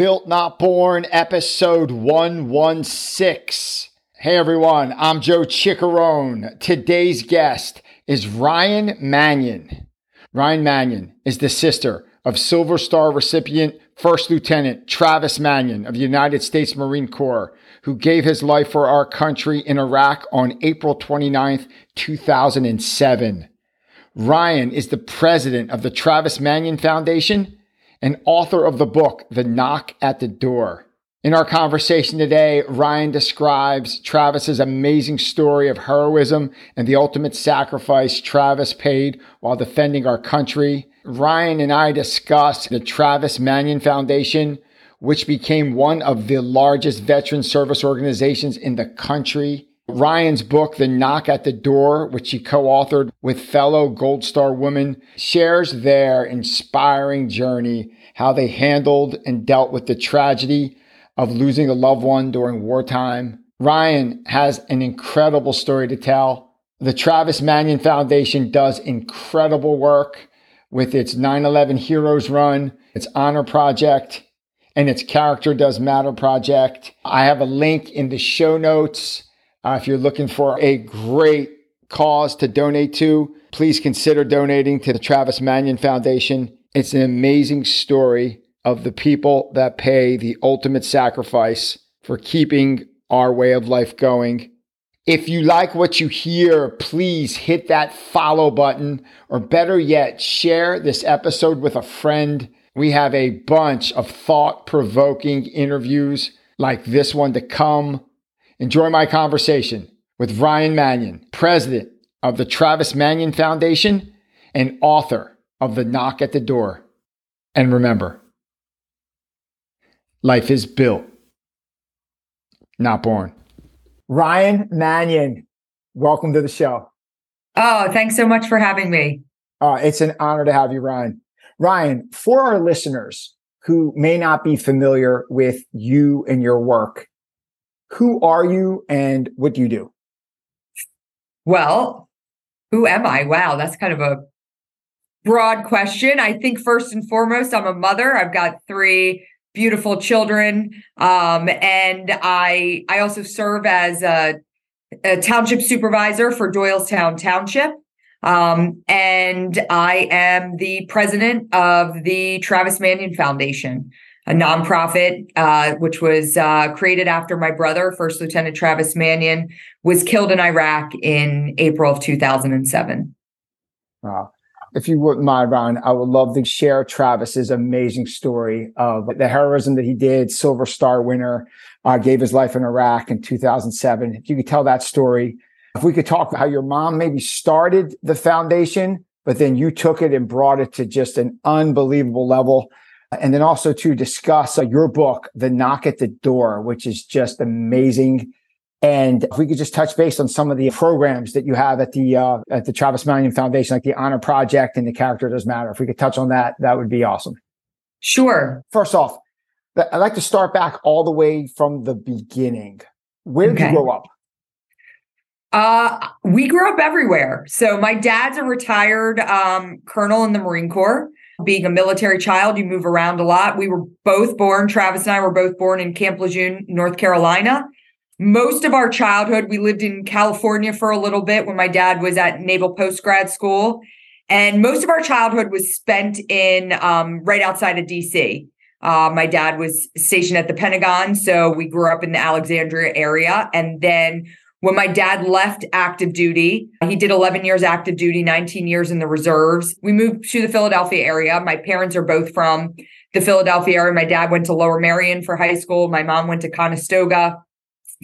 Built Not Born, episode 116. Hey everyone, I'm Joe Ciccarone. Today's guest is Ryan Manion. Ryan Manion is the sister of Silver Star recipient First Lieutenant Travis Manion of the United States Marine Corps, who gave his life for our country in Iraq on April 29th, 2007. Ryan is the president of the Travis Manion Foundation and author of the book, The Knock at the Door. In our conversation today, Ryan describes Travis's amazing story of heroism and the ultimate sacrifice Travis paid while defending our country. Ryan and I discuss the Travis Manion Foundation, which became one of the largest veteran service organizations in the country. Ryan's book, The Knock at the Door, which he co authored with fellow Gold Star woman, shares their inspiring journey, how they handled and dealt with the tragedy of losing a loved one during wartime. Ryan has an incredible story to tell. The Travis Manion Foundation does incredible work with its 9 11 Heroes Run, its Honor Project, and its Character Does Matter project. I have a link in the show notes uh, if you're looking for a great cause to donate to, please consider donating to the Travis Manion Foundation. It's an amazing story of the people that pay the ultimate sacrifice for keeping our way of life going. If you like what you hear, please hit that follow button, or better yet, share this episode with a friend. We have a bunch of thought provoking interviews like this one to come. Enjoy my conversation with Ryan Manion, president of the Travis Manion Foundation and author of The Knock at the Door. And remember, life is built, not born. Ryan Manion, welcome to the show. Oh, thanks so much for having me. Uh, it's an honor to have you, Ryan. Ryan, for our listeners who may not be familiar with you and your work, who are you and what do you do? Well, who am I? Wow, that's kind of a broad question. I think first and foremost, I'm a mother. I've got three beautiful children, um, and I I also serve as a, a township supervisor for Doylestown Township. Um, and I am the president of the Travis Manion Foundation a nonprofit, uh, which was uh, created after my brother, First Lieutenant Travis Manion, was killed in Iraq in April of 2007. Wow. If you wouldn't mind, Ron, I would love to share Travis's amazing story of the heroism that he did. Silver Star winner, uh, gave his life in Iraq in 2007. If you could tell that story, if we could talk about how your mom maybe started the foundation, but then you took it and brought it to just an unbelievable level and then also to discuss uh, your book, The Knock at the Door, which is just amazing. And if we could just touch base on some of the programs that you have at the uh, at the Travis Manion Foundation, like the Honor Project and the Character Does Matter. If we could touch on that, that would be awesome. Sure. First off, I'd like to start back all the way from the beginning. Where did okay. you grow up? Uh, we grew up everywhere. So my dad's a retired um, colonel in the Marine Corps being a military child, you move around a lot. We were both born, Travis and I were both born in Camp Lejeune, North Carolina. Most of our childhood, we lived in California for a little bit when my dad was at Naval Post Grad School. And most of our childhood was spent in um, right outside of DC. Uh, my dad was stationed at the Pentagon. So we grew up in the Alexandria area. And then when my dad left active duty, he did 11 years active duty, 19 years in the reserves. We moved to the Philadelphia area. My parents are both from the Philadelphia area. My dad went to Lower Merion for high school. My mom went to Conestoga.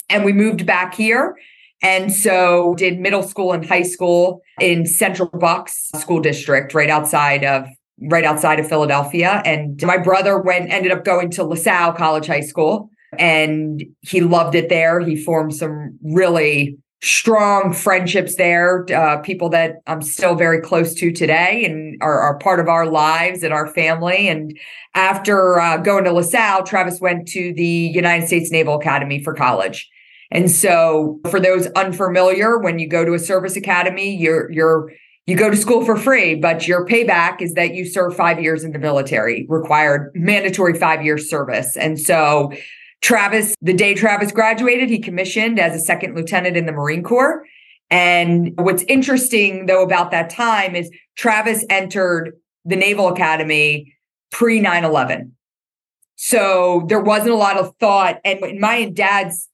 And we moved back here. And so did middle school and high school in Central Bucks School District, right outside of right outside of Philadelphia. And my brother went ended up going to LaSalle College High School and he loved it there. He formed some really strong friendships there, uh, people that I'm still very close to today and are, are, part of our lives and our family. And after uh, going to LaSalle, Travis went to the United States Naval Academy for college. And so, for those unfamiliar, when you go to a service academy, you're you're you go to school for free, but your payback is that you serve five years in the military, required mandatory five year service. And so Travis, the day Travis graduated, he commissioned as a second lieutenant in the Marine Corps. And what's interesting though about that time is Travis entered the Naval Academy pre 9 11. So there wasn't a lot of thought. And my dad's,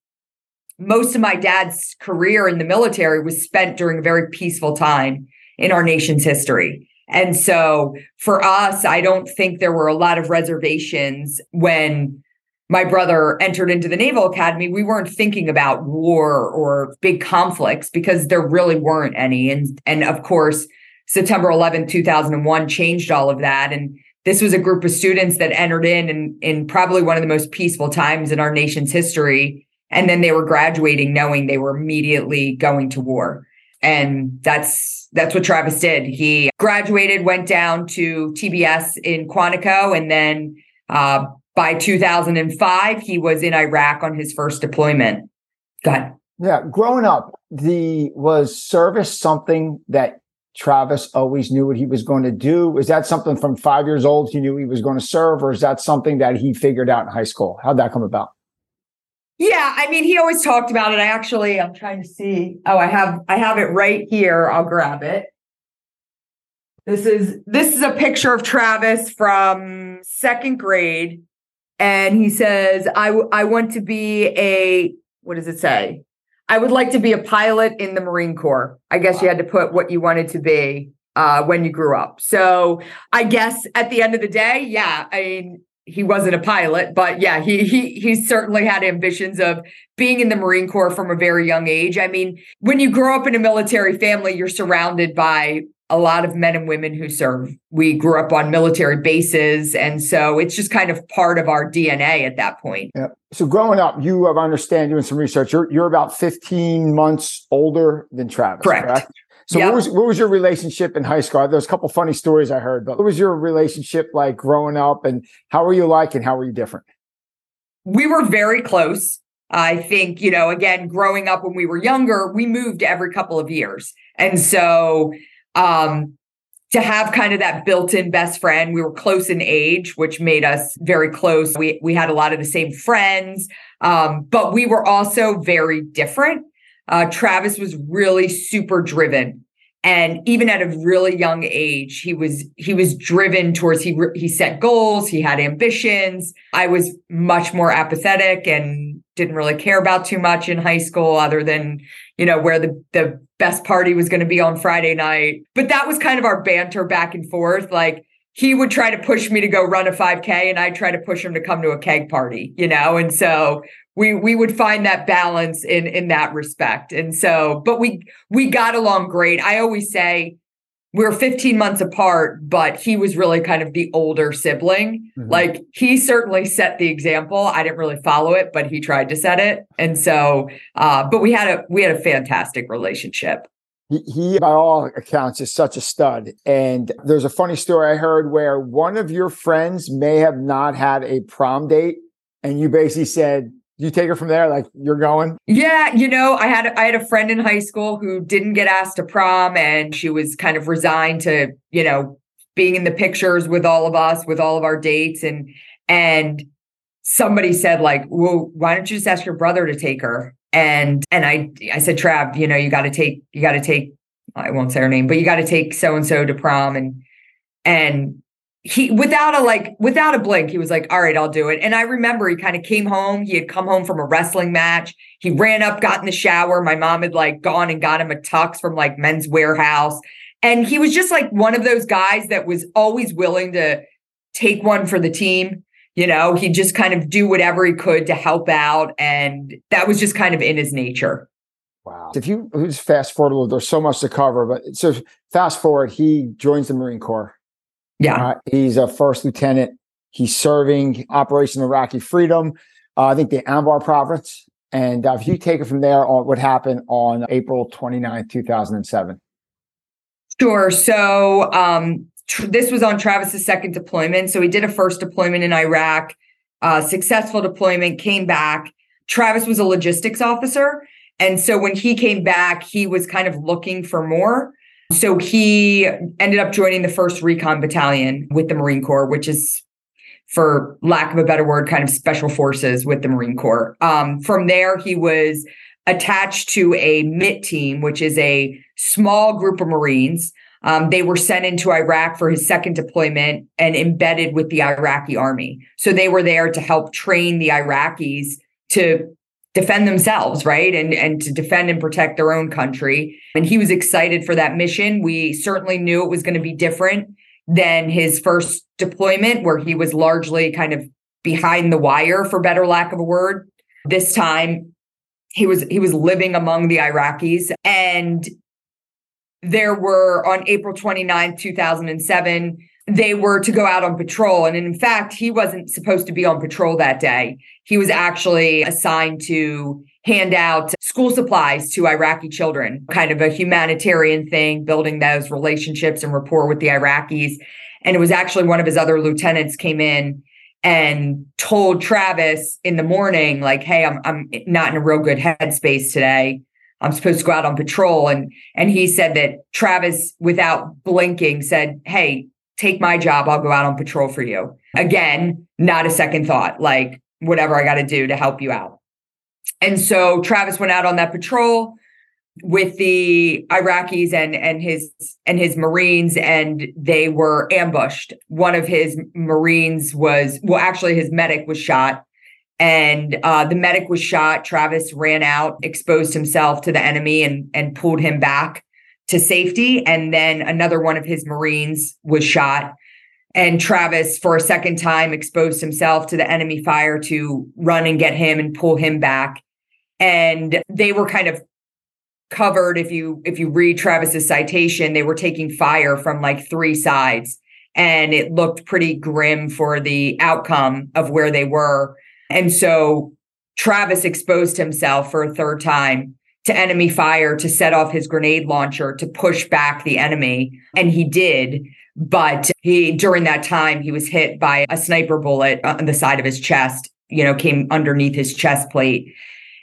most of my dad's career in the military was spent during a very peaceful time in our nation's history. And so for us, I don't think there were a lot of reservations when my brother entered into the Naval Academy. We weren't thinking about war or big conflicts because there really weren't any. And, and of course, September 11th, 2001 changed all of that. And this was a group of students that entered in, in in probably one of the most peaceful times in our nation's history. And then they were graduating knowing they were immediately going to war. And that's that's what Travis did. He graduated, went down to TBS in Quantico, and then uh, by 2005, he was in Iraq on his first deployment. Go ahead. Yeah, growing up, the was service something that Travis always knew what he was going to do? Is that something from five years old he knew he was going to serve, or is that something that he figured out in high school? How'd that come about? Yeah, I mean, he always talked about it. I actually, I'm trying to see. Oh, I have, I have it right here. I'll grab it. This is this is a picture of Travis from second grade, and he says, "I I want to be a what does it say? I would like to be a pilot in the Marine Corps. I guess wow. you had to put what you wanted to be uh, when you grew up. So I guess at the end of the day, yeah, I mean, he wasn't a pilot, but yeah, he he he certainly had ambitions of being in the Marine Corps from a very young age. I mean, when you grow up in a military family, you're surrounded by a lot of men and women who serve. We grew up on military bases. And so it's just kind of part of our DNA at that point. Yeah. So growing up, you have understand doing some research. You're, you're about 15 months older than Travis. Correct. correct? So yep. what was what was your relationship in high school? There's a couple funny stories I heard, but what was your relationship like growing up and how were you like and how were you different? We were very close. I think, you know, again, growing up when we were younger, we moved every couple of years. And so um, to have kind of that built-in best friend. We were close in age, which made us very close. We we had a lot of the same friends, um, but we were also very different. Uh, Travis was really super driven, and even at a really young age, he was he was driven towards he he set goals. He had ambitions. I was much more apathetic and didn't really care about too much in high school, other than you know where the the best party was going to be on Friday night. But that was kind of our banter back and forth. Like he would try to push me to go run a 5K and I try to push him to come to a keg party, you know? And so we we would find that balance in in that respect. And so, but we we got along great. I always say we are 15 months apart, but he was really kind of the older sibling. Mm-hmm. Like he certainly set the example. I didn't really follow it, but he tried to set it. And so, uh, but we had a we had a fantastic relationship. He, he, by all accounts, is such a stud. And there's a funny story I heard where one of your friends may have not had a prom date, and you basically said, you take her from there like you're going? Yeah you know i had i had a friend in high school who didn't get asked to prom and she was kind of resigned to you know being in the pictures with all of us with all of our dates and and somebody said like well why don't you just ask your brother to take her? And and i i said trav you know you got to take you got to take i won't say her name but you got to take so and so to prom and and he without a like without a blink he was like all right i'll do it. And i remember he kind of came home he had come home from a wrestling match. He ran up got in the shower. My mom had like gone and got him a tux from like Men's Wearhouse. And he was just like one of those guys that was always willing to take one for the team you know? He'd just kind of do whatever he could to help out and that was just kind of in his nature. Wow. If you just fast forward, there's so much to cover, but so fast forward, he joins the Marine Corps yeah. Uh, he's a first lieutenant. He's serving Operation Iraqi Freedom, uh, I think the Anbar province. And uh, if you take it from there on what happened on April 29, 2007. Sure. So um, tr- this was on Travis's second deployment. So he did a first deployment in Iraq, uh, successful deployment, came back. Travis was a logistics officer. And so when he came back, he was kind of looking for more. So he ended up joining the 1st Recon Battalion with the Marine Corps, which is, for lack of a better word, kind of special forces with the Marine Corps. Um, from there, he was attached to a MiTT team, which is a small group of Marines. Um, they were sent into Iraq for his second deployment and embedded with the Iraqi army. So they were there to help train the Iraqis to defend themselves, right? And and to defend and protect their own country. And he was excited for that mission. We certainly knew it was going to be different than his first deployment where he was largely kind of behind the wire for better lack of a word. This time he was he was living among the Iraqis and there were on April 29th, 2007, they were to go out on patrol. And in fact, he wasn't supposed to be on patrol that day. He was actually assigned to hand out school supplies to Iraqi children, kind of a humanitarian thing, building those relationships and rapport with the Iraqis. And it was actually one of his other lieutenants came in and told Travis in the morning, like, hey, I'm I'm not in a real good headspace today. I'm supposed to go out on patrol. And and he said that Travis, without blinking, said, Hey, take my job. I'll go out on patrol for you. Again, not a second thought, like whatever I got to do to help you out. And so Travis went out on that patrol with the Iraqis and and his and his Marines, and they were ambushed. One of his Marines was well, actually, his medic was shot and uh, the medic was shot. Travis ran out, exposed himself to the enemy, and and pulled him back to safety. And then another one of his Marines was shot. And Travis, for a second time, exposed himself to the enemy fire to run and get him and pull him back. And they were kind of covered. If you if you read Travis's citation, they were taking fire from like three sides, and it looked pretty grim for the outcome of where they were. And so Travis exposed himself for a third time to enemy fire to set off his grenade launcher to push back the enemy. And he did. But he, during that time, he was hit by a sniper bullet on the side of his chest, you know, came underneath his chest plate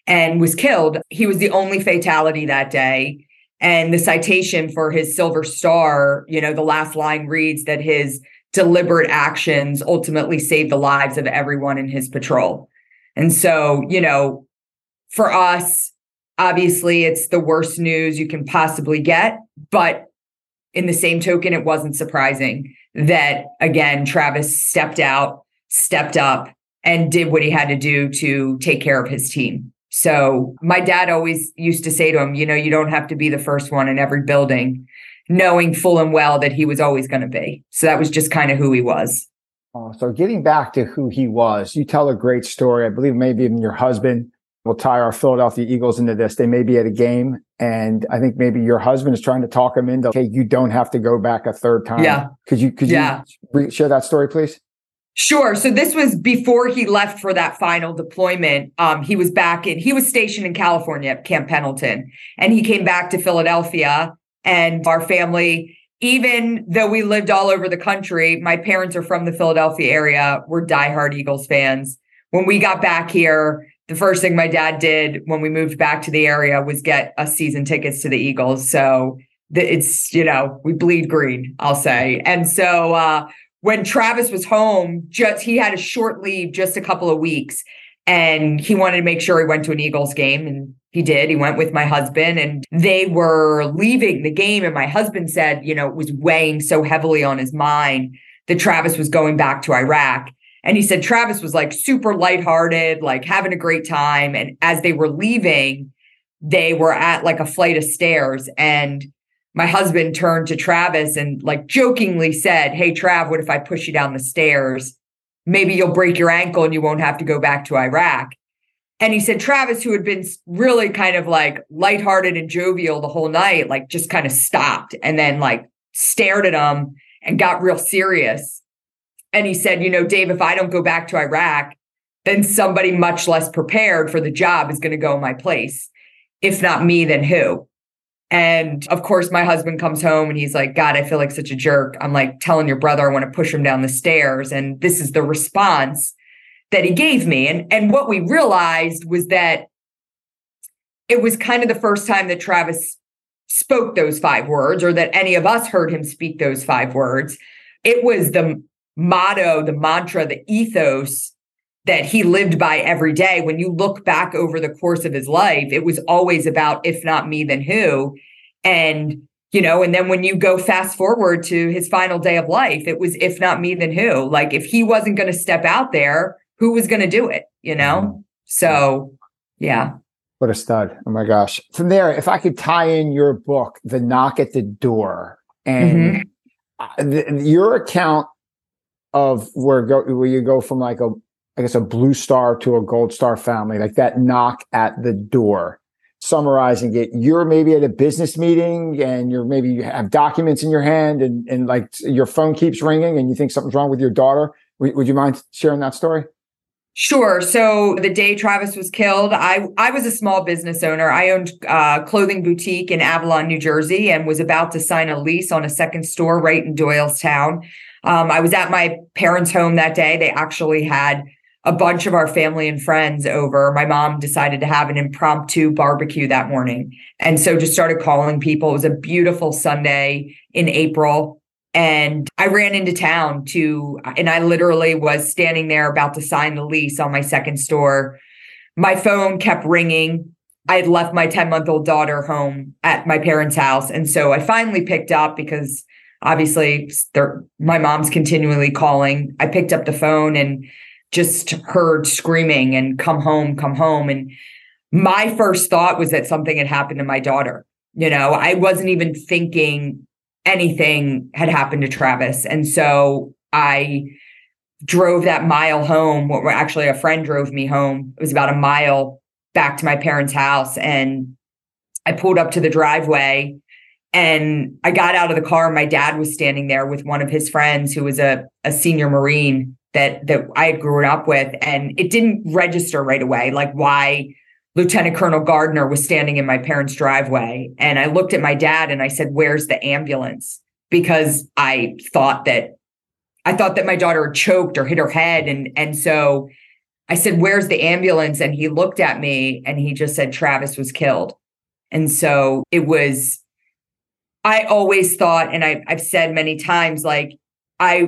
and was killed. He was the only fatality that day. And the citation for his Silver Star, you know, the last line reads that his deliberate actions ultimately saved the lives of everyone in his patrol. And so, you know, for us, obviously it's the worst news you can possibly get, but in the same token, it wasn't surprising that again, Travis stepped out, stepped up, and did what he had to do to take care of his team. So my dad always used to say to him, you know, you don't have to be the first one in every building knowing full and well that he was always going to be. So that was just kind of who he was. So getting back to who he was, you tell a great story. I believe maybe even your husband will tie our Philadelphia Eagles into this. They may be at a game, and I think maybe your husband is trying to talk him into, okay, you don't have to go back a third time. Yeah. Could you could yeah. you share that story, please? Sure. So this was before he left for that final deployment. Um, he was back in, he was stationed in California at Camp Pendleton, and he came back to Philadelphia and our family even though we lived all over the country, my parents are from the Philadelphia area. We're diehard Eagles fans. When we got back here, the first thing my dad did when we moved back to the area was get us season tickets to the Eagles. So it's, you know, we bleed green, I'll say. And so uh, when Travis was home, just he had a short leave, just a couple of weeks, and he wanted to make sure he went to an Eagles game. And he did. He went with my husband and they were leaving the game. And my husband said, you know, it was weighing so heavily on his mind that Travis was going back to Iraq. And he said Travis was like super lighthearted, like having a great time. And as they were leaving, they were at like a flight of stairs. And my husband turned to Travis and like jokingly said, Hey, Trav, what if I push you down the stairs? Maybe you'll break your ankle and you won't have to go back to Iraq. And he said Travis, who had been really kind of like lighthearted and jovial the whole night, like just kind of stopped and then like stared at him and got real serious. And he said, You know, Dave, if I don't go back to Iraq, then somebody much less prepared for the job is going to go in my place. If not me, then who? And of course, my husband comes home and he's like, God, I feel like such a jerk. I'm like telling your brother I want to push him down the stairs. And this is the response that he gave me. And, and what we realized was that it was kind of the first time that Travis spoke those five words or that any of us heard him speak those five words. It was the motto, the mantra, the ethos that he lived by every day. When you look back over the course of his life, it was always about, if not me, then who. And, you know, and then when you go fast forward to his final day of life, it was, if not me, then who? Like, if he wasn't going to step out there, who was going to do it, you know? Mm-hmm. So, yeah. What a stud. Oh my gosh. From there, if I could tie in your book, The Knock at the Door, and mm-hmm. the, your account of where go where you go from like a I guess a blue star to a gold star family, like that knock at the door. Summarizing it, you're maybe at a business meeting and you're maybe you have documents in your hand and, and like your phone keeps ringing and you think something's wrong with your daughter. W- would you mind sharing that story? Sure. So the day Travis was killed, I I was a small business owner. I owned a uh, clothing boutique in Avalon, New Jersey, and was about to sign a lease on a second store right in Doylestown. Um, I was at my parents' home that day. They actually had a bunch of our family and friends over. My mom decided to have an impromptu barbecue that morning. And so just started calling people. It was a beautiful Sunday in April. And I ran into town to, and I literally was standing there about to sign the lease on my second store. My phone kept ringing. I had left my 10 month old daughter home at my parents' house. And so I finally picked up because obviously my mom's continually calling. I picked up the phone and just heard screaming and come home, come home. And my first thought was that something had happened to my daughter. You know, I wasn't even thinking anything had happened to Travis. And so I drove that mile home. what Actually, a friend drove me home. It was about a mile back to my parents' house. And I pulled up to the driveway and I got out of the car. My dad was standing there with one of his friends who was a, a senior Marine that that I had grown up with, and it didn't register right away, like why Lieutenant Colonel Gardner was standing in my parents' driveway. And I looked at my dad and I said, Where's the ambulance? Because I thought that I thought that my daughter had choked or hit her head. And and so I said, Where's the ambulance? And he looked at me and he just said, Travis was killed. And so it was, I always thought, and I, I've said many times, like, I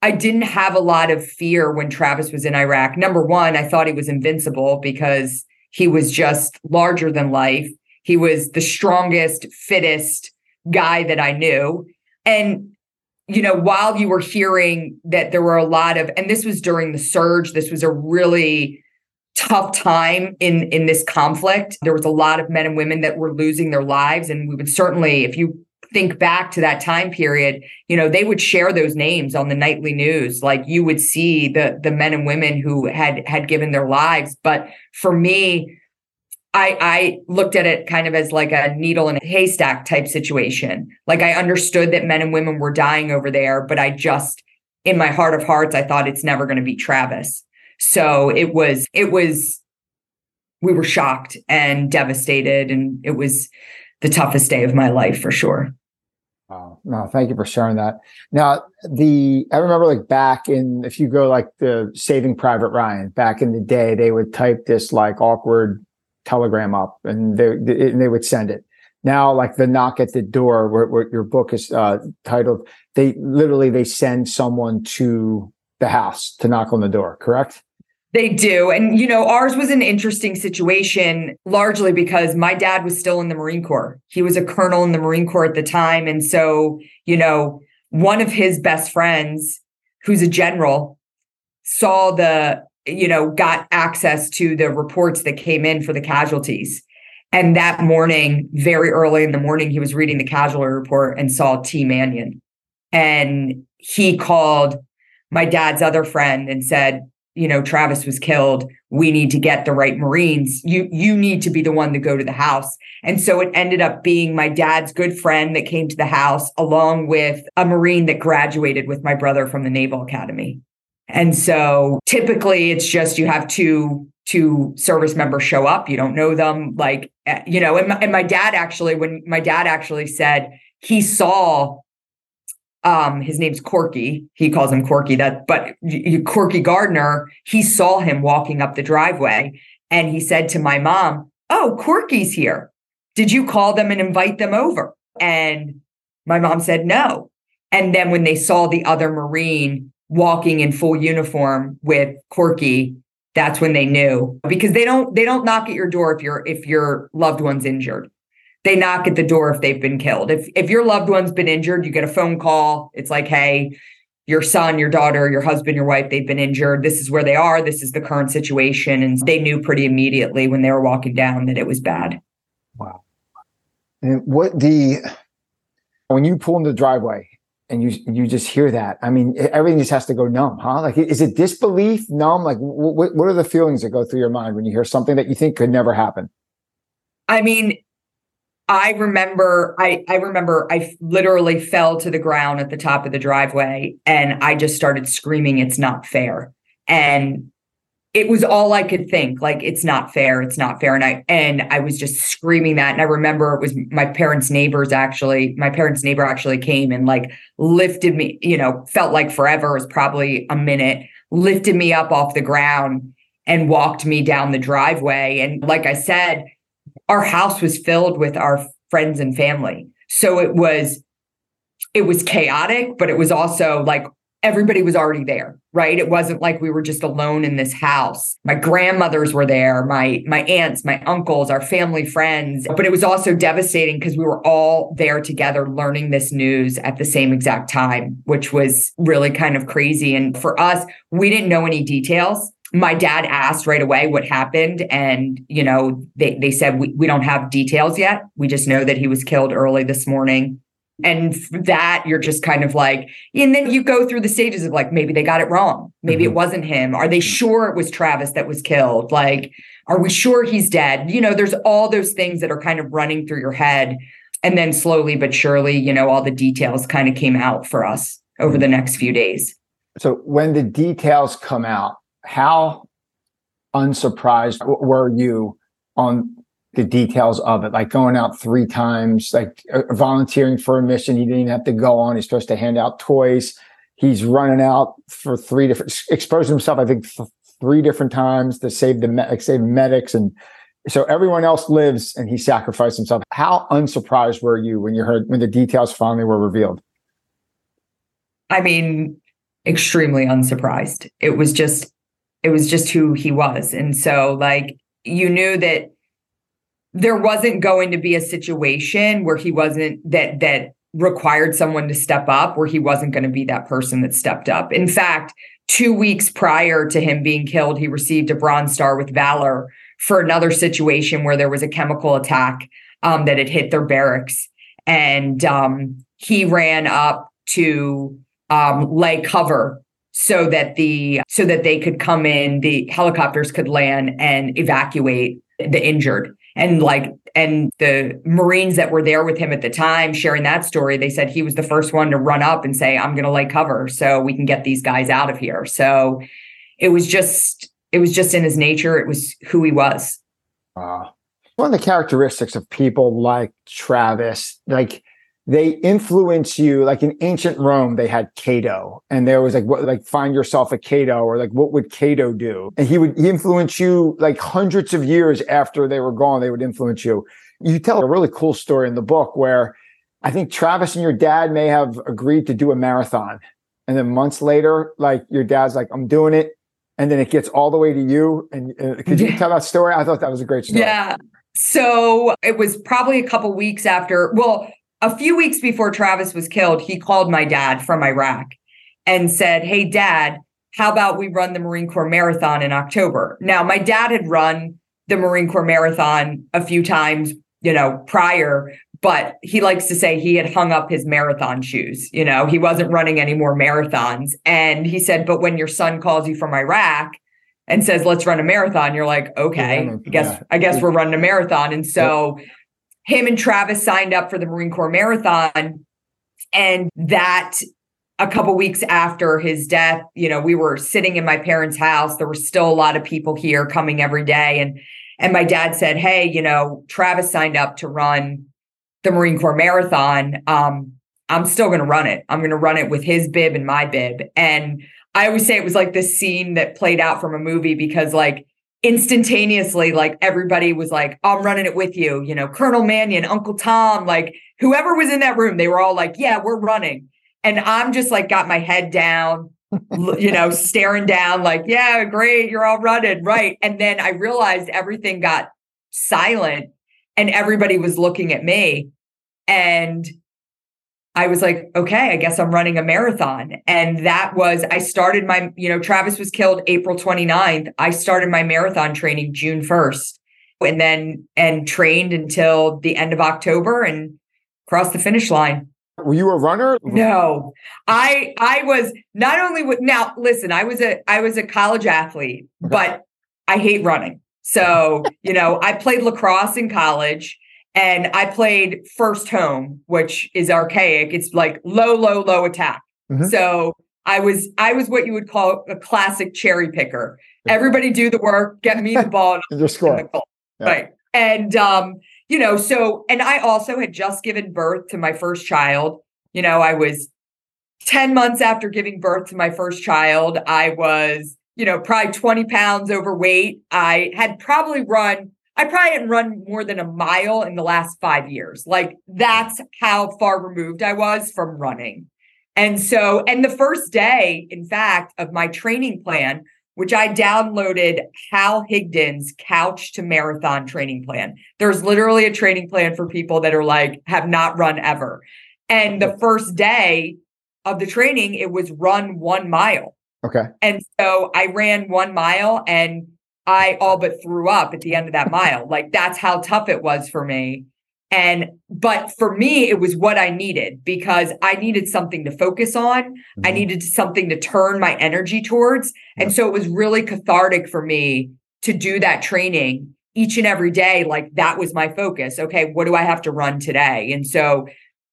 I didn't have a lot of fear when Travis was in Iraq. Number one, I thought he was invincible because he was just larger than life. He was the strongest, fittest guy that I knew. And, you know, while you were hearing that there were a lot of, and this was during the surge, this was a really tough time in in this conflict there was a lot of men and women that were losing their lives and we would certainly if you think back to that time period, you know, they would share those names on the nightly news. Like you would see the the men and women who had had given their lives. But for me, I I looked at it kind of as like a needle in a haystack type situation. Like I understood that men and women were dying over there, but I just in my heart of hearts, I thought it's never going to be Travis. So it was it was we were shocked and devastated and it was the toughest day of my life for sure. Wow. No, thank you for sharing that. Now, the I remember like back in if you go like the Saving Private Ryan back in the day, they would type this like awkward telegram up and they and they would send it. Now, like the knock at the door, where, where your book is uh, titled, they literally they send someone to the house to knock on the door. Correct? They do. And, you know, ours was an interesting situation largely because my dad was still in the Marine Corps. He was a colonel in the Marine Corps at the time. And so, you know, one of his best friends, who's a general, saw the, you know, got access to the reports that came in for the casualties. And that morning, very early in the morning, he was reading the casualty report and saw T. Manion. And he called my dad's other friend and said, you know Travis was killed we need to get the right marines. You you need to be the one to go to the house. And so it ended up being my dad's good friend that came to the house along with a marine that graduated with my brother from the naval academy. And so typically it's just you have two two service members show up. You don't know them. Like eh, you know and my, and my dad actually when my dad actually said he saw um his name's corky he calls him corky that but corky gardner he saw him walking up the driveway and he said to my mom oh corky's here Did you call them and invite them over? And my mom said no. And then when they saw the other Marine walking in full uniform with Corky, that's when they knew because they don't they don't knock at your door if your if your loved one's injured. They knock at the door if they've been killed. If if your loved one's been injured, you get a phone call. It's like, hey, your son, your daughter, your husband, your wife, they've been injured. This is where they are. This is the current situation. And they knew pretty immediately when they were walking down that it was bad. Wow. And what the when you pull in the driveway and you you just hear that, I mean, everything just has to go numb, huh? Like, is it disbelief, numb? Like, what what are the feelings that go through your mind when you hear something that you think could never happen? I mean, I remember, I I remember, I literally fell to the ground at the top of the driveway, and I just started screaming, "It's not fair!" And it was all I could think. Like, it's not fair. It's not fair. And I and I was just screaming that. And I remember it was my parents' neighbors actually. My parents' neighbor actually came and like lifted me. You know, felt like forever. It was probably a minute. Lifted me up off the ground and walked me down the driveway. And like I said, our house was filled with our friends and family. So it was it was chaotic, but it was also like everybody was already there right? It wasn't like we were just alone in this house. My grandmothers were there my my aunts my uncles our family friends. But it was also devastating because we were all there together learning this news at the same exact time which was really kind of crazy. And for us we didn't know any details my dad asked right away what happened and you know they, they said we, we don't have details yet. We just know that he was killed early this morning. And that you're just kind of like and then you go through the stages of like maybe they got it wrong. Maybe mm-hmm. it wasn't him. Are they sure it was travis that was killed? Like are we sure he's dead? You know there's all those things that are kind of running through your head. And then slowly but surely you know all the details kind of came out for us over the next few days. So when the details come out how unsurprised were you on the details of it, like going out three times, like uh, volunteering for a mission he didn't have to go on. He's supposed to hand out toys. He's running out for three different, exposing himself, I think, three different times to save the like, save medics, and so everyone else lives, and he sacrificed himself. How unsurprised were you when you heard when the details finally were revealed? I mean, extremely unsurprised. It was just, it was just who he was, and so like you knew that there wasn't going to be a situation where he wasn't that that required someone to step up where he wasn't going to be that person that stepped up. In fact, 2 weeks prior to him being killed, he received a bronze star with valor for another situation where there was a chemical attack um, that had hit their barracks and um, he ran up to um, lay cover so that the so that they could come in the helicopters could land and evacuate the injured. And like and the marines that were there with him at the time sharing that story they said he was the first one to run up and say i'm going to lay cover so we can get these guys out of here. So it was just it was just in his nature. It was who he was. Uh, one of the characteristics of people like travis like they influence you like in ancient rome they had cato and there was like what like find yourself a cato or like what would cato do? And he would influence you like hundreds of years after they were gone they would influence you. You tell a really cool story in the book where i think travis and your dad may have agreed to do a marathon. And then months later like your dad's like i'm doing it. And then it gets all the way to you. And uh, could you tell that story? I thought that was a great story. Yeah. So it was probably a couple weeks after well a few weeks before Travis was killed, he called my dad from Iraq and said, Hey, dad, how about we run the Marine Corps Marathon in October? Now, my dad had run the Marine Corps Marathon a few times, you know, prior, but he likes to say he had hung up his marathon shoes. You know, he wasn't running any more marathons. And he said, But when your son calls you from Iraq, and says, let's run a marathon. You're like, okay, I guess, yeah. I guess we're running a marathon. And so him and Travis signed up for the Marine Corps Marathon. And that a couple weeks after his death, you know, we were sitting in my parents' house. There were still a lot of people here coming every day. And and my dad said, Hey, you know, Travis signed up to run the Marine Corps Marathon. Um, I'm still going to run it. I'm going to run it with his bib and my bib. And I always say it was like this scene that played out from a movie because, like, instantaneously, like everybody was like, oh, I'm running it with you. You know, Colonel Manion, Uncle Tom, like whoever was in that room, they were all like, yeah, we're running. And I'm just like, got my head down, you know, staring down, like, yeah, great, you're all running. Right. And then I realized everything got silent and everybody was looking at me. And I was like, okay, I guess I'm running a marathon. And that was, I started my, you know, Travis was killed April 29th. I started my marathon training June 1st and then, and trained until the end of October and crossed the finish line. Were you a runner? No, I I was not only with now. Listen, I was a I was a college athlete, but I hate running. So you know, I played lacrosse in college, and I played first home, which is archaic. It's like low, low, low attack. Mm-hmm. So I was I was what you would call a classic cherry picker. Everybody do the work, get me the ball, and just score. Yeah. Right. And um, you know, so, and I also had just given birth to my first child. You know, I was 10 months after giving birth to my first child. I was, you know, probably 20 pounds overweight. I had probably run, I probably hadn't run more than a mile in the last five years. Like that's how far removed I was from running. And so, and the first day, in fact, of my training plan which I downloaded Hal Higdon's Couch to Marathon training plan. There's literally a training plan for people that are like, have not run ever. And the first day of the training, it was run one mile. Okay. And so I ran one mile and I all but threw up at the end of that mile. Like that's how tough it was for me. And, but for me, it was what I needed because I needed something to focus on. Mm-hmm. I needed something to turn my energy towards. And so it was really cathartic for me to do that training each and every day. Like that was my focus. Okay, what do I have to run today? And so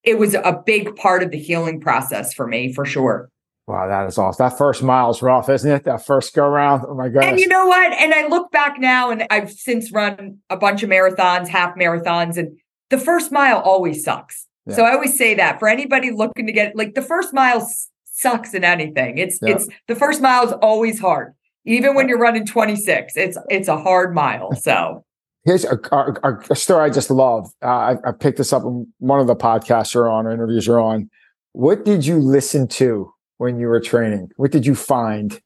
it was a big part of the healing process for me, for sure. Wow, that is awesome. That first mile is rough, isn't it? That first go around. Oh my god! And you know what? And I look back now, and I've since run a bunch of marathons, half marathons, and the first mile always sucks. Yeah. So I always say that for anybody looking to get like the first mile sucks in anything. It's yeah. it's the first mile is always hard. Even when you're running 26, it's it's a hard mile. So here's a, a, a story I just love. Uh, I, I, picked this up in one of the podcasts you're on or interviews you're on. What did you listen to when you were training? What did you find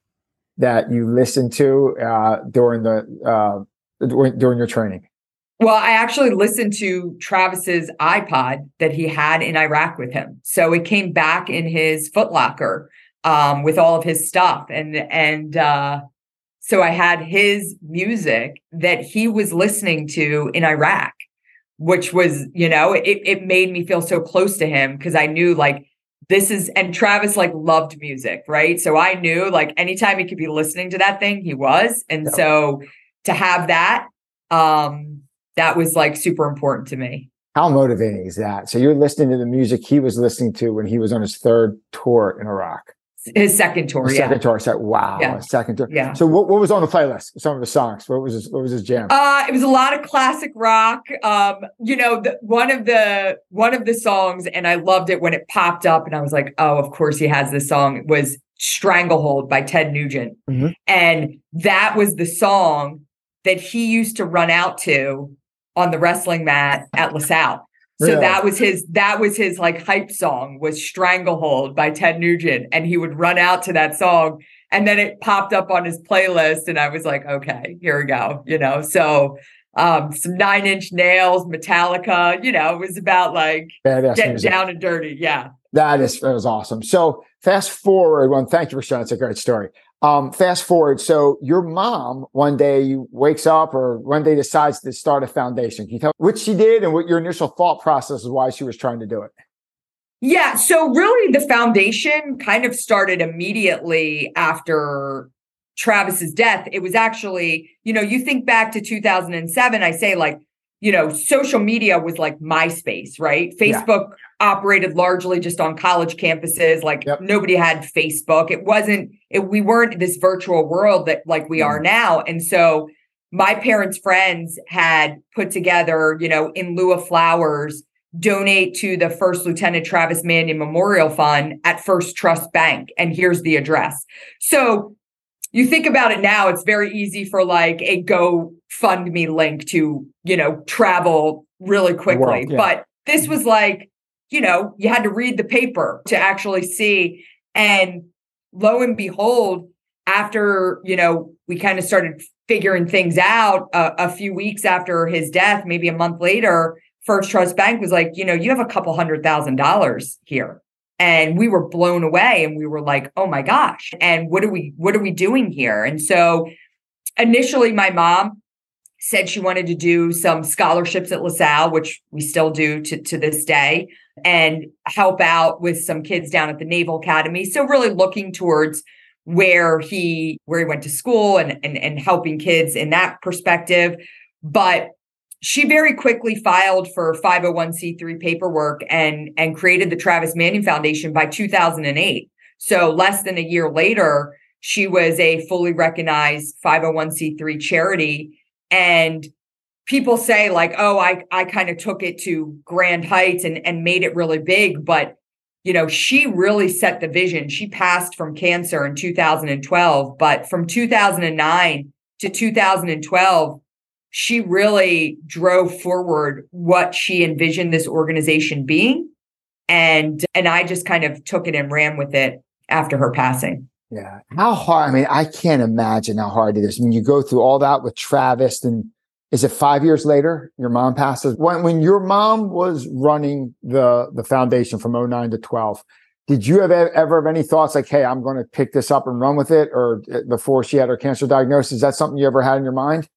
that you listened to uh, during the uh, during, your training? Well, I actually listened to Travis's iPod that he had in Iraq with him. So it came back in his footlocker um, with all of his stuff. And and uh, so I had his music that he was listening to in Iraq, which was, you know, it, it made me feel so close to him because I knew like this is and Travis like loved music, right? So I knew like anytime he could be listening to that thing, he was. And so to have that um that was like super important to me. How motivating is that? So you're listening to the music he was listening to when he was on his third tour in Iraq. His second tour, his yeah. Second tour. So wow, yeah. second tour. Yeah. So what, what was on the playlist? Some of the songs. What was his, what was his jam? Uh, it was a lot of classic rock. Um, you know, the, one of the one of the songs, and I loved it when it popped up, and I was like, oh, of course he has this song. It was "Stranglehold" by Ted Nugent, mm-hmm. and that was the song that he used to run out to on the wrestling mat at LaSalle. So really? that was his that was his like hype song was Stranglehold by Ted Nugent and he would run out to that song and then it popped up on his playlist and I was like okay here we go you know so um some 9 inch nails Metallica you know it was about like Badass getting music. down and dirty yeah that is that was awesome so fast forward one thank you for sharing it's a great story um, fast forward, so your mom one day wakes up or one day decides to start a foundation. Can you tell what she did and what your initial thought process is why she was trying to do it? Yeah, so really the foundation kind of started immediately after Travis's death. It was actually, you know, you think back to 2007, I say like, you know, social media was like MySpace, right? Facebook yeah operated largely just on college campuses like yep. nobody had facebook it wasn't it, we weren't this virtual world that like we mm. are now and so my parents friends had put together you know in lieu of flowers donate to the first lieutenant travis manion memorial fund at first trust bank and here's the address so you think about it now, it's very easy for like a GoFundMe link to, you know, travel really quickly. World, yeah. But this was like, you know, you had to read the paper to actually see. And lo and behold, after, you know, we kind of started figuring things out uh, a few weeks after his death, maybe a month later, First Trust Bank was like, you know, you have a couple hundred thousand dollars here. And we were blown away and we were like, oh my gosh. And what are we, what are we doing here? And so initially my mom said she wanted to do some scholarships at LaSalle, which we still do to, to this day, and help out with some kids down at the Naval Academy. So really looking towards where he where he went to school and and, and helping kids in that perspective. But she very quickly filed for 501c3 paperwork and and created the Travis Manion Foundation by 2008. So less than a year later, she was a fully recognized 501c3 charity and people say like, "Oh, I I kind of took it to grand heights and and made it really big," but you know, she really set the vision. She passed from cancer in 2012, but from 2009 to 2012, she really drove forward what she envisioned this organization being and and I just kind of took it and ran with it after her passing. Yeah. How hard I mean I can't imagine how hard it is. I mean you go through all that with Travis and is it 5 years later your mom passes? When when your mom was running the the foundation from 09 to 12 did you have ever have any thoughts like hey i'm going to pick this up and run with it or uh, before she had her cancer diagnosis? Is that something you ever had in your mind?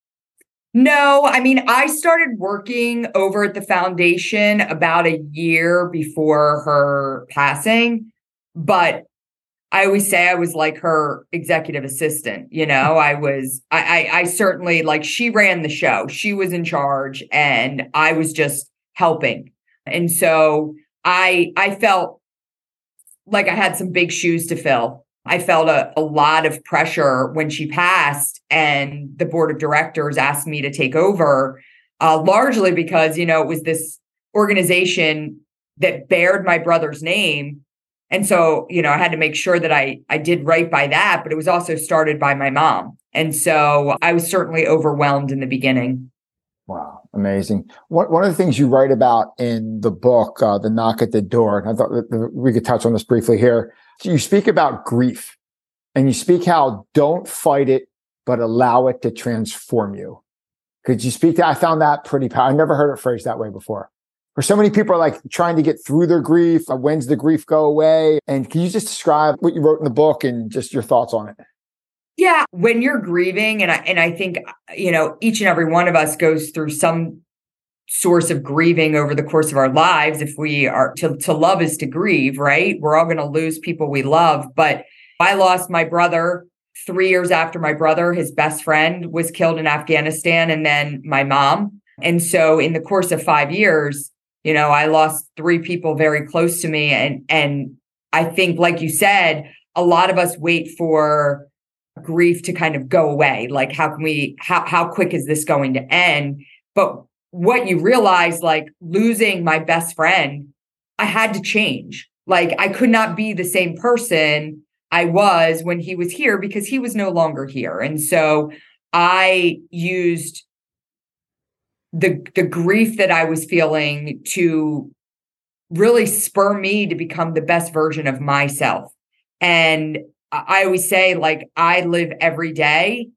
No, I mean, I started working over at the foundation about a year before her passing, but I always say I was like her executive assistant. You know, I was, I, I, I certainly like she ran the show, she was in charge, and I was just helping. And so I, I felt like I had some big shoes to fill I felt a, a lot of pressure when she passed, and the board of directors asked me to take over, uh, largely because, you know, it was this organization that bared my brother's name. And so, you know, I had to make sure that I I did right by that, but it was also started by my mom. And so I was certainly overwhelmed in the beginning. Wow, amazing. One, one of the things you write about in the book, uh, The Knock at the Door, and I thought that we could touch on this briefly here, you speak about grief and you speak how don't fight it, but allow it to transform you. Could you speak to, I found that pretty powerful. I never heard it phrased that way before. For so many people are like trying to get through their grief. When's the grief go away? And can you just describe what you wrote in the book and just your thoughts on it? Yeah, when you're grieving, and I and I think you know each and every one of us goes through some source of grieving over the course of our lives if we are to, to love is to grieve right we're all going to lose people we love but i lost my brother three years after my brother his best friend was killed in afghanistan and then my mom and so in the course of five years you know i lost three people very close to me and and i think like you said a lot of us wait for grief to kind of go away like how can we how how quick is this going to end? But what you realize like losing my best friend i had to change. Like i could not be the same person i was when he was here because he was no longer here. And so i used the the grief that i was feeling to really spur me to become the best version of myself. And i always say like i live every day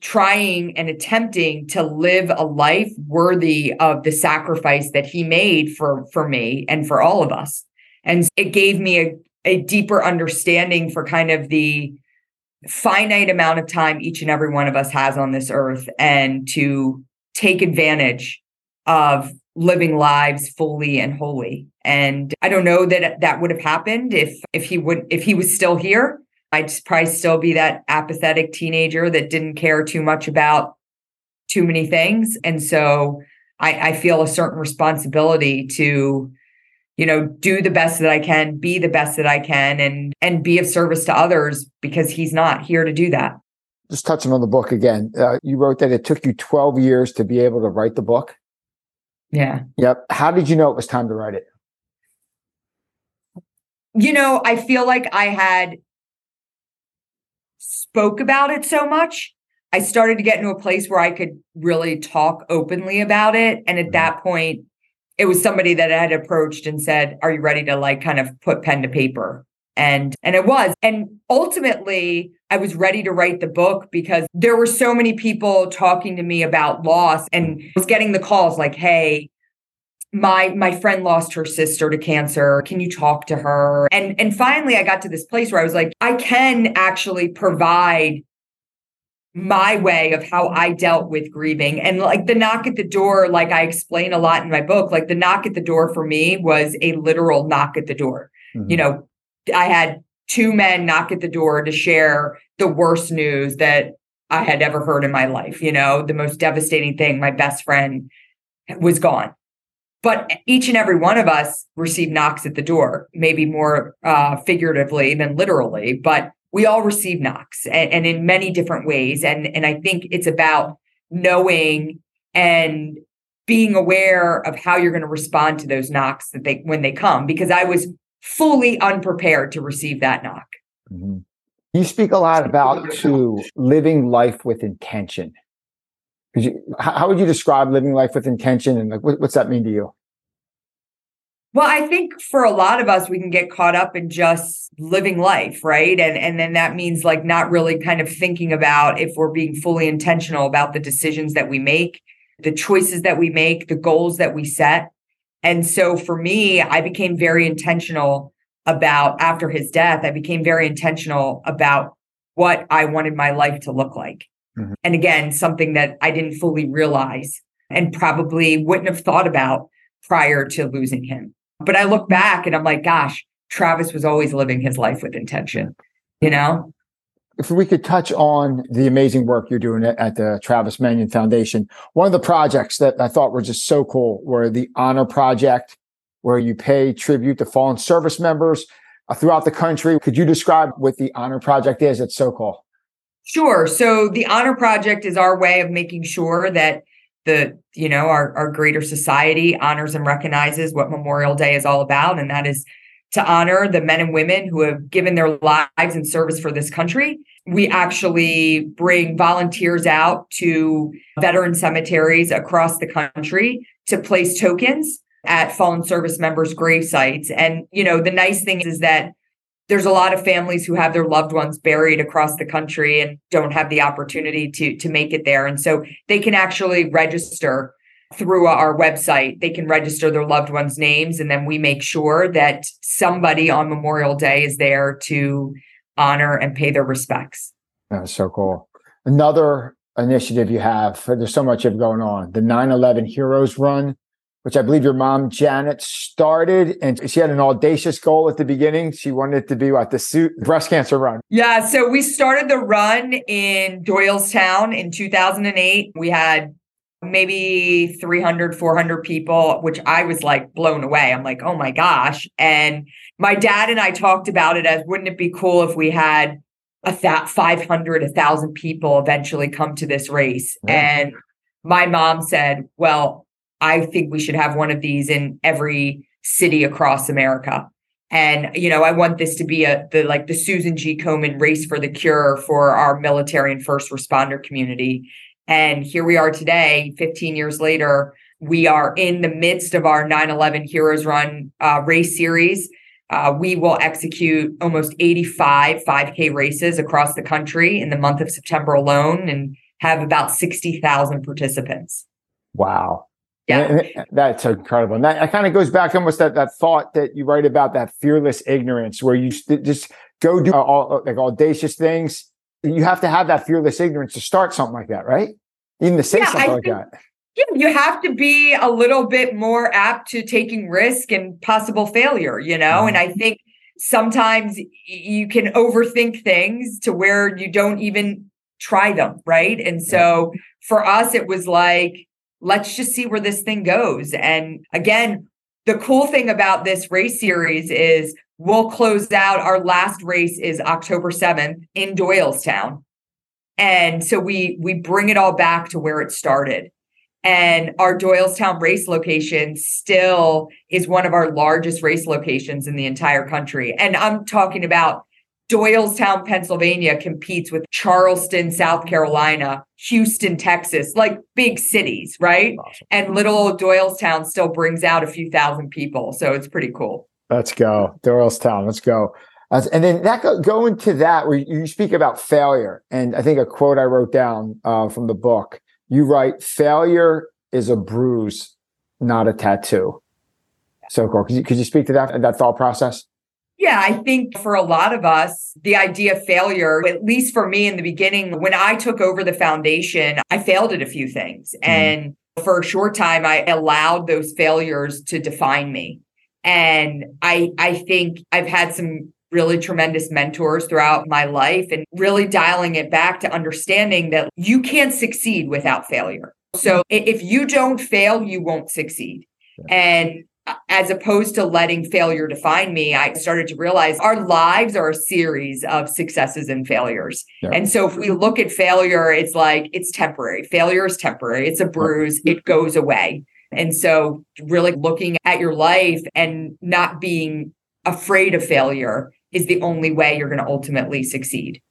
trying and attempting to live a life worthy of the sacrifice that he made for for me and for all of us. And it gave me a, a deeper understanding for kind of the finite amount of time each and every one of us has on this earth and to take advantage of living lives fully and wholly and i don't know that that would have happened if if he would if he was still here I'd probably still be that apathetic teenager that didn't care too much about too many things. And so I, I feel a certain responsibility to, you know, do the best that I can, be the best that I can, and and be of service to others because he's not here to do that. Just touching on the book again, uh, you wrote that it took you 12 years to be able to write the book. Yeah. Yep. How did you know it was time to write it? You know, I feel like I had spoke about it so much, I started to get into a place where I could really talk openly about it. And at mm-hmm. that point, it was somebody that I had approached and said, Are you ready to like kind of put pen to paper? And and it was. And ultimately, I was ready to write the book because there were so many people talking to me about loss and was getting the calls like, hey, my my friend lost her sister to cancer can you talk to her and and finally i got to this place where i was like i can actually provide my way of how I dealt with grieving. And like the knock at the door, like I explain a lot in my book, like the knock at the door for me was a literal knock at the door. Mm-hmm. You know, I had two men knock at the door to share the worst news that I had ever heard in my life. You know, the most devastating thing, my best friend was gone. But each and every one of us received knocks at the door, maybe more uh, figuratively than literally, but we all receive knocks and, and in many different ways. And, and I think it's about knowing and being aware of how you're going to respond to those knocks that they when they come because I was fully unprepared to receive that knock. Mm-hmm. You speak a lot about to living life with intention. You, how would you describe living life with intention, and like, what, what's that mean to you? Well, I think for a lot of us, we can get caught up in just living life, right? And and then that means like not really kind of thinking about if we're being fully intentional about the decisions that we make, the choices that we make, the goals that we set. And so for me, I became very intentional about after his death, I became very intentional about what I wanted my life to look like. Mm-hmm. And again, something that I didn't fully realize and probably wouldn't have thought about prior to losing him. But I look back and I'm like, gosh, Travis was always living his life with intention, you know? If we could touch on the amazing work you're doing at the Travis Manion Foundation, one of the projects that I thought were just so cool were the Honor Project, where you pay tribute to fallen service members uh, throughout the country. Could you describe what the Honor Project is? It's so cool. Sure. So the Honor Project is our way of making sure that the you know our, our greater society honors and recognizes what memorial day is all about and that is to honor the men and women who have given their lives in service for this country. We actually bring volunteers out to veteran cemeteries across the country to place tokens at fallen service members grave sites. And you know the nice thing is that there's a lot of families who have their loved ones buried across the country and don't have the opportunity to to make it there. And so they can actually register through our website they can register their loved ones names and then we make sure that somebody on memorial day is there to honor and pay their respects that's so cool another initiative you have there's so much of going on the 9-11 heroes run which I believe your mom Janet started, and she had an audacious goal at the beginning. She wanted it to be what the suit breast cancer run. Yeah, so we started the run in Doylestown in 2008. We had maybe 300 400 people which i was like blown away i'm like oh my gosh and my dad and i talked about it as wouldn't it be cool if we had a th- 500 1000 people eventually come to this race and my mom said well I think we should have one of these in every city across America. And you know, I want this to be a the like the Susan G. Komen race for the cure for our military and first responder community. And here we are today, 15 years later. We are in the midst of our 9/11 Heroes Run uh, race series. Uh, we will execute almost 85 5K races across the country in the month of September alone, and have about 60,000 participants. Wow. Yeah. that's incredible. And that, that kind of goes back almost that, that thought that you write about that fearless ignorance where you st- just go do all like audacious things. You have to have that fearless ignorance to start something like that, right? Even to say yeah, something I like think, that. Yeah, you have to be a little bit more apt to taking risk and possible failure, you know? Mm-hmm. And I think sometimes you can overthink things to where you don't even try them, right? And so for us, it was like, let's just see where this thing goes. And again, the cool thing about this race series is we'll close out our last race is October 7th in Doylestown. And so we we bring it all back to where it started. And our Doylestown race location still is one of our largest race locations in the entire country. And I'm talking about Doylestown, Pennsylvania competes with Charleston, South Carolina, Houston, Texas, like big cities, right? Awesome. And little old Doylestown still brings out a few thousand people. So it's pretty cool. Let's go. Doylestown. Let's go. And then that go, into that where you speak about failure. And I think a quote I wrote down uh, from the book, you write, failure is a bruise, not a tattoo. So cool. Could you, could you speak to that, and that thought process? Yeah, I think for a lot of us, the idea of failure, at least for me in the beginning, when I took over the foundation, I failed at a few things. Mm-hmm. And for a short time, I allowed those failures to define me. And I I think I've had some really tremendous mentors throughout my life and really dialing it back to understanding that you can't succeed without failure. So if you don't fail, you won't succeed. And as opposed to letting failure define me, I started to realize our lives are a series of successes and failures. Yeah. And so if we look at failure, it's like it's temporary. Failure is temporary, it's a bruise, it goes away. And so really looking at your life and not being afraid of failure is the only way you're going to ultimately succeed.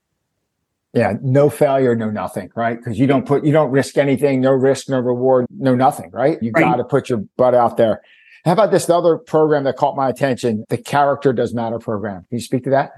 Yeah, no failure, no nothing, right? Because you don't put, you don't risk anything, no risk, no reward, no nothing, right? You right. got to put your butt out there. How about this other program that caught my attention, the Character Does Matter program? Can you speak to that?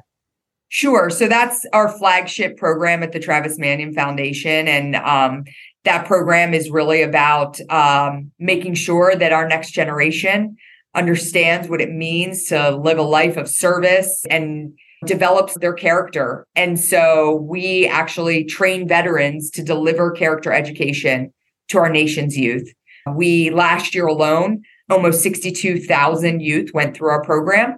Sure. So that's our flagship program at the Travis Manion Foundation. And um, that program is really about um, making sure that our next generation understands what it means to live a life of service and develops their character. And so we actually train veterans to deliver character education to our nation's youth. We last year alone almost 62,000 youth went through our program.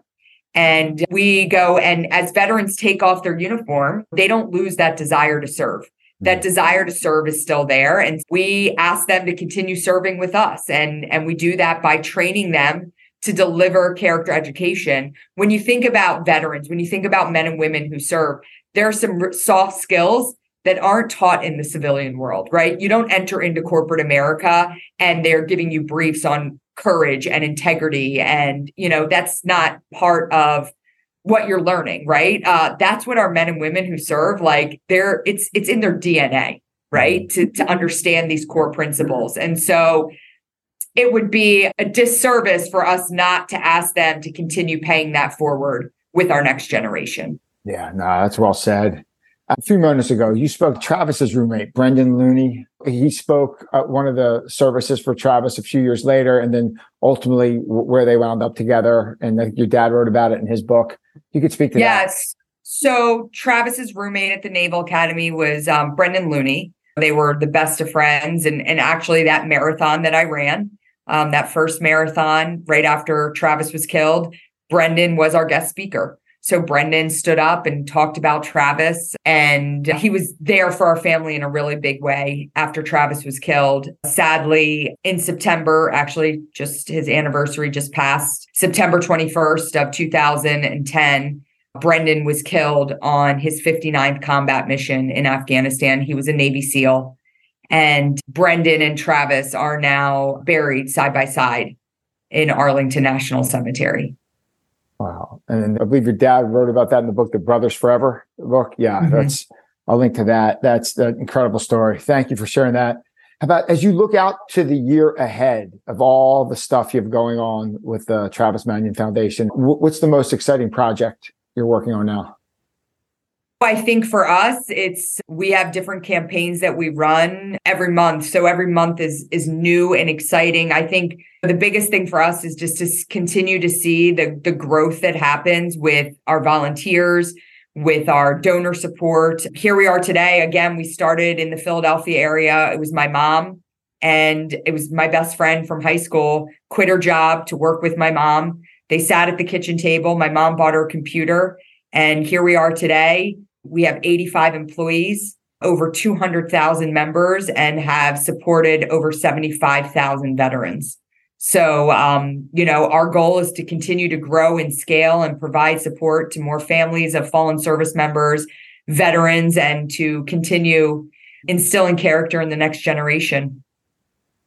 And we go and as veterans take off their uniform, they don't lose that desire to serve. That desire to serve is still there. And we ask them to continue serving with us. And, and we do that by training them to deliver character education. When you think about veterans, when you think about men and women who serve, there are some soft skills that aren't taught in the civilian world, right? You don't enter into corporate America and they're giving you briefs on courage and integrity and you know that's not part of what you're learning right uh, that's what our men and women who serve like they're it's it's in their dna right to to understand these core principles and so it would be a disservice for us not to ask them to continue paying that forward with our next generation yeah no that's well said a few moments ago, you spoke Travis's roommate, Brendan Looney. He spoke at one of the services for Travis a few years later, and then ultimately where they wound up together. And your dad wrote about it in his book. You could speak to yes. that. Yes. So Travis's roommate at the Naval Academy was um, Brendan Looney. They were the best of friends, and and actually that marathon that I ran, um, that first marathon right after Travis was killed, Brendan was our guest speaker. So Brendan stood up and talked about Travis, and he was there for our family in a really big way after Travis was killed. Sadly, in September, actually, just his anniversary just passed, September 21st of 2010. Brendan was killed on his 59th combat mission in Afghanistan. He was a Navy SEAL. And Brendan and Travis are now buried side by side in Arlington National Cemetery. Wow. And I believe your dad wrote about that in the book, The Brothers Forever book. Yeah, mm-hmm. that's, I'll link to that. That's an incredible story. Thank you for sharing that. How about as you look out to the year ahead of all the stuff you have going on with the Travis Manion Foundation, what's the most exciting project you're working on now? I think for us, it's we have different campaigns that we run every month. So every month is is new and exciting. I think the biggest thing for us is just to continue to see the the growth that happens with our volunteers, with our donor support. Here we are today. Again, we started in the Philadelphia area. It was my mom and it was my best friend from high school quit her job to work with my mom. They sat at the kitchen table. My mom bought her a computer and here we are today we have 85 employees, over 200,000 members, and have supported over 75,000 veterans. So, um, you know, our goal is to continue to grow and scale and provide support to more families of fallen service members, veterans, and to continue instilling character in the next generation.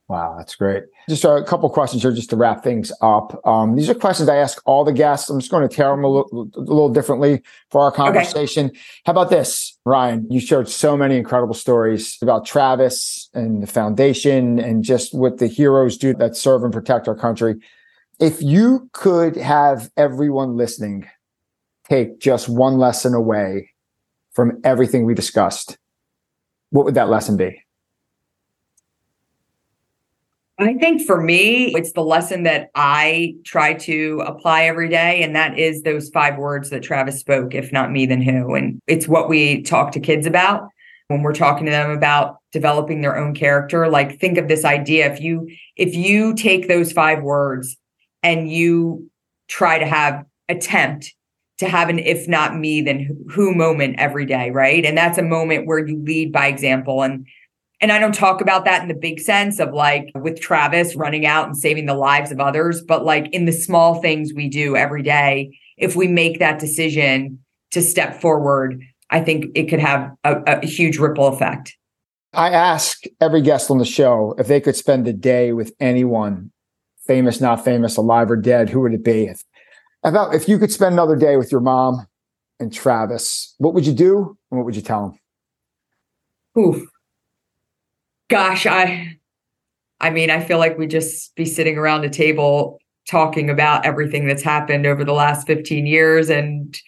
Wow, that's great. Just a couple questions here just to wrap things up. Um, these are questions I ask all the guests. I'm just going to tear them a little, a little differently for our conversation. Okay. How about this, Ryan? You shared so many incredible stories about Travis and the foundation and just what the heroes do that serve and protect our country. If you could have everyone listening take just one lesson away from everything we discussed, what would that lesson be? I think for me, it's the lesson that I try to apply every day. And that is those five words that Travis spoke if not me, then who? And it's what we talk to kids about when we're talking to them about developing their own character. Like, think of this idea if you, if you take those five words and you try to have attempt to have an if not me then who moment every day right and that's a moment where you lead by example and and I don't talk about that in the big sense of like with Travis running out and saving the lives of others, but like in the small things we do every day, if we make that decision to step forward, I think it could have a, a huge ripple effect. I ask every guest on the show if they could spend a day with anyone, famous, not famous, alive or dead, who would it be? If, about if you could spend another day with your mom and Travis, what would you do and what would you tell them? Oof gosh, I I mean, I feel like we just be sitting around a table talking about everything that's happened over the last 15 years and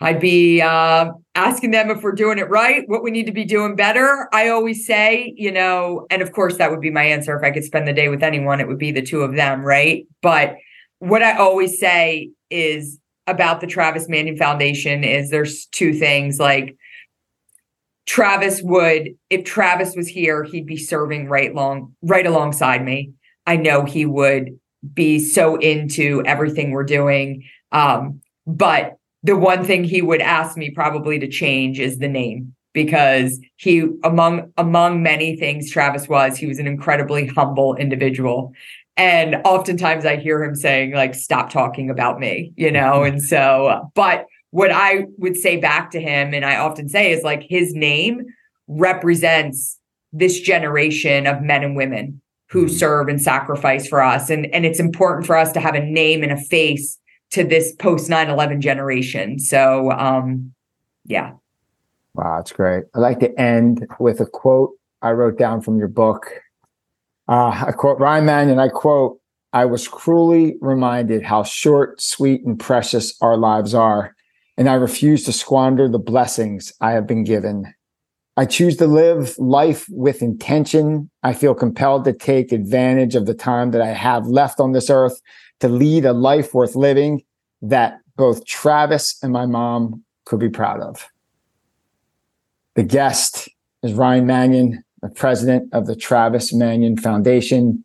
I'd be uh, asking them if we're doing it right, what we need to be doing better. I always say, you know, and of course, that would be my answer. If I could spend the day with anyone, it would be the two of them, right? But what I always say is about the Travis Manion Foundation is there's two things like Travis would, if Travis was here, he'd be serving right long, right alongside me. I know he would be so into everything we're doing. Um, but the one thing he would ask me probably to change is the name because he among among many things Travis was, he was an incredibly humble individual. And oftentimes I hear him saying, like, stop talking about me, you know? And so, but what I would say back to him, and I often say, is like his name represents this generation of men and women who mm-hmm. serve and sacrifice for us. And, and it's important for us to have a name and a face to this post 9 11 generation. So, um, yeah. Wow, that's great. I'd like to end with a quote I wrote down from your book. Uh, I quote Ryan Manion, I quote, I was cruelly reminded how short, sweet, and precious our lives are and I refuse to squander the blessings I have been given. I choose to live life with intention. I feel compelled to take advantage of the time that I have left on this earth to lead a life worth living that both Travis and my mom could be proud of. The guest is Ryan Manion, the president of the Travis Manion Foundation.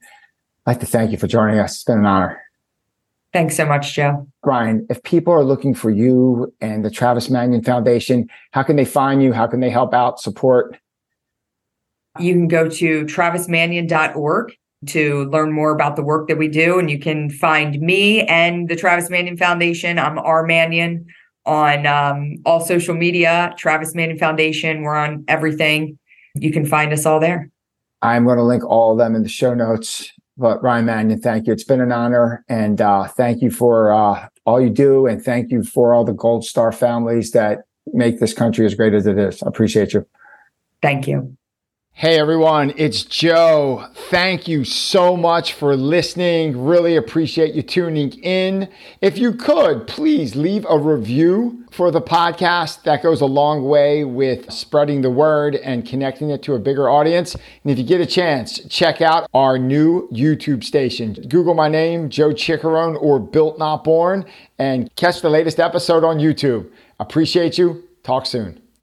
I'd like to thank you for joining us. It's been an honor. Thanks so much, Joe. Brian, if people are looking for you and the Travis Manion Foundation, how can they find you? How can they help out, support? You can go to travismanion.org to learn more about the work that we do. And you can find me and the Travis Manion Foundation. I'm R. Manion on um, all social media, Travis Manion Foundation. We're on everything. You can find us all there. I'm going to link all of them in the show notes. But Ryan Manion, thank you. It's been an honor, and uh, thank you for uh, all you do, and thank you for all the Gold Star families that make this country as great as it is. I appreciate you. Thank you. Hey everyone, it's Joe. Thank you so much for listening. Really appreciate you tuning in. If you could, please leave a review for the podcast. That goes a long way with spreading the word and connecting it to a bigger audience. And if you get a chance, check out our new YouTube station. Google my name, Joe Ciccarone or Built Not Born, and catch the latest episode on YouTube. Appreciate you. Talk soon.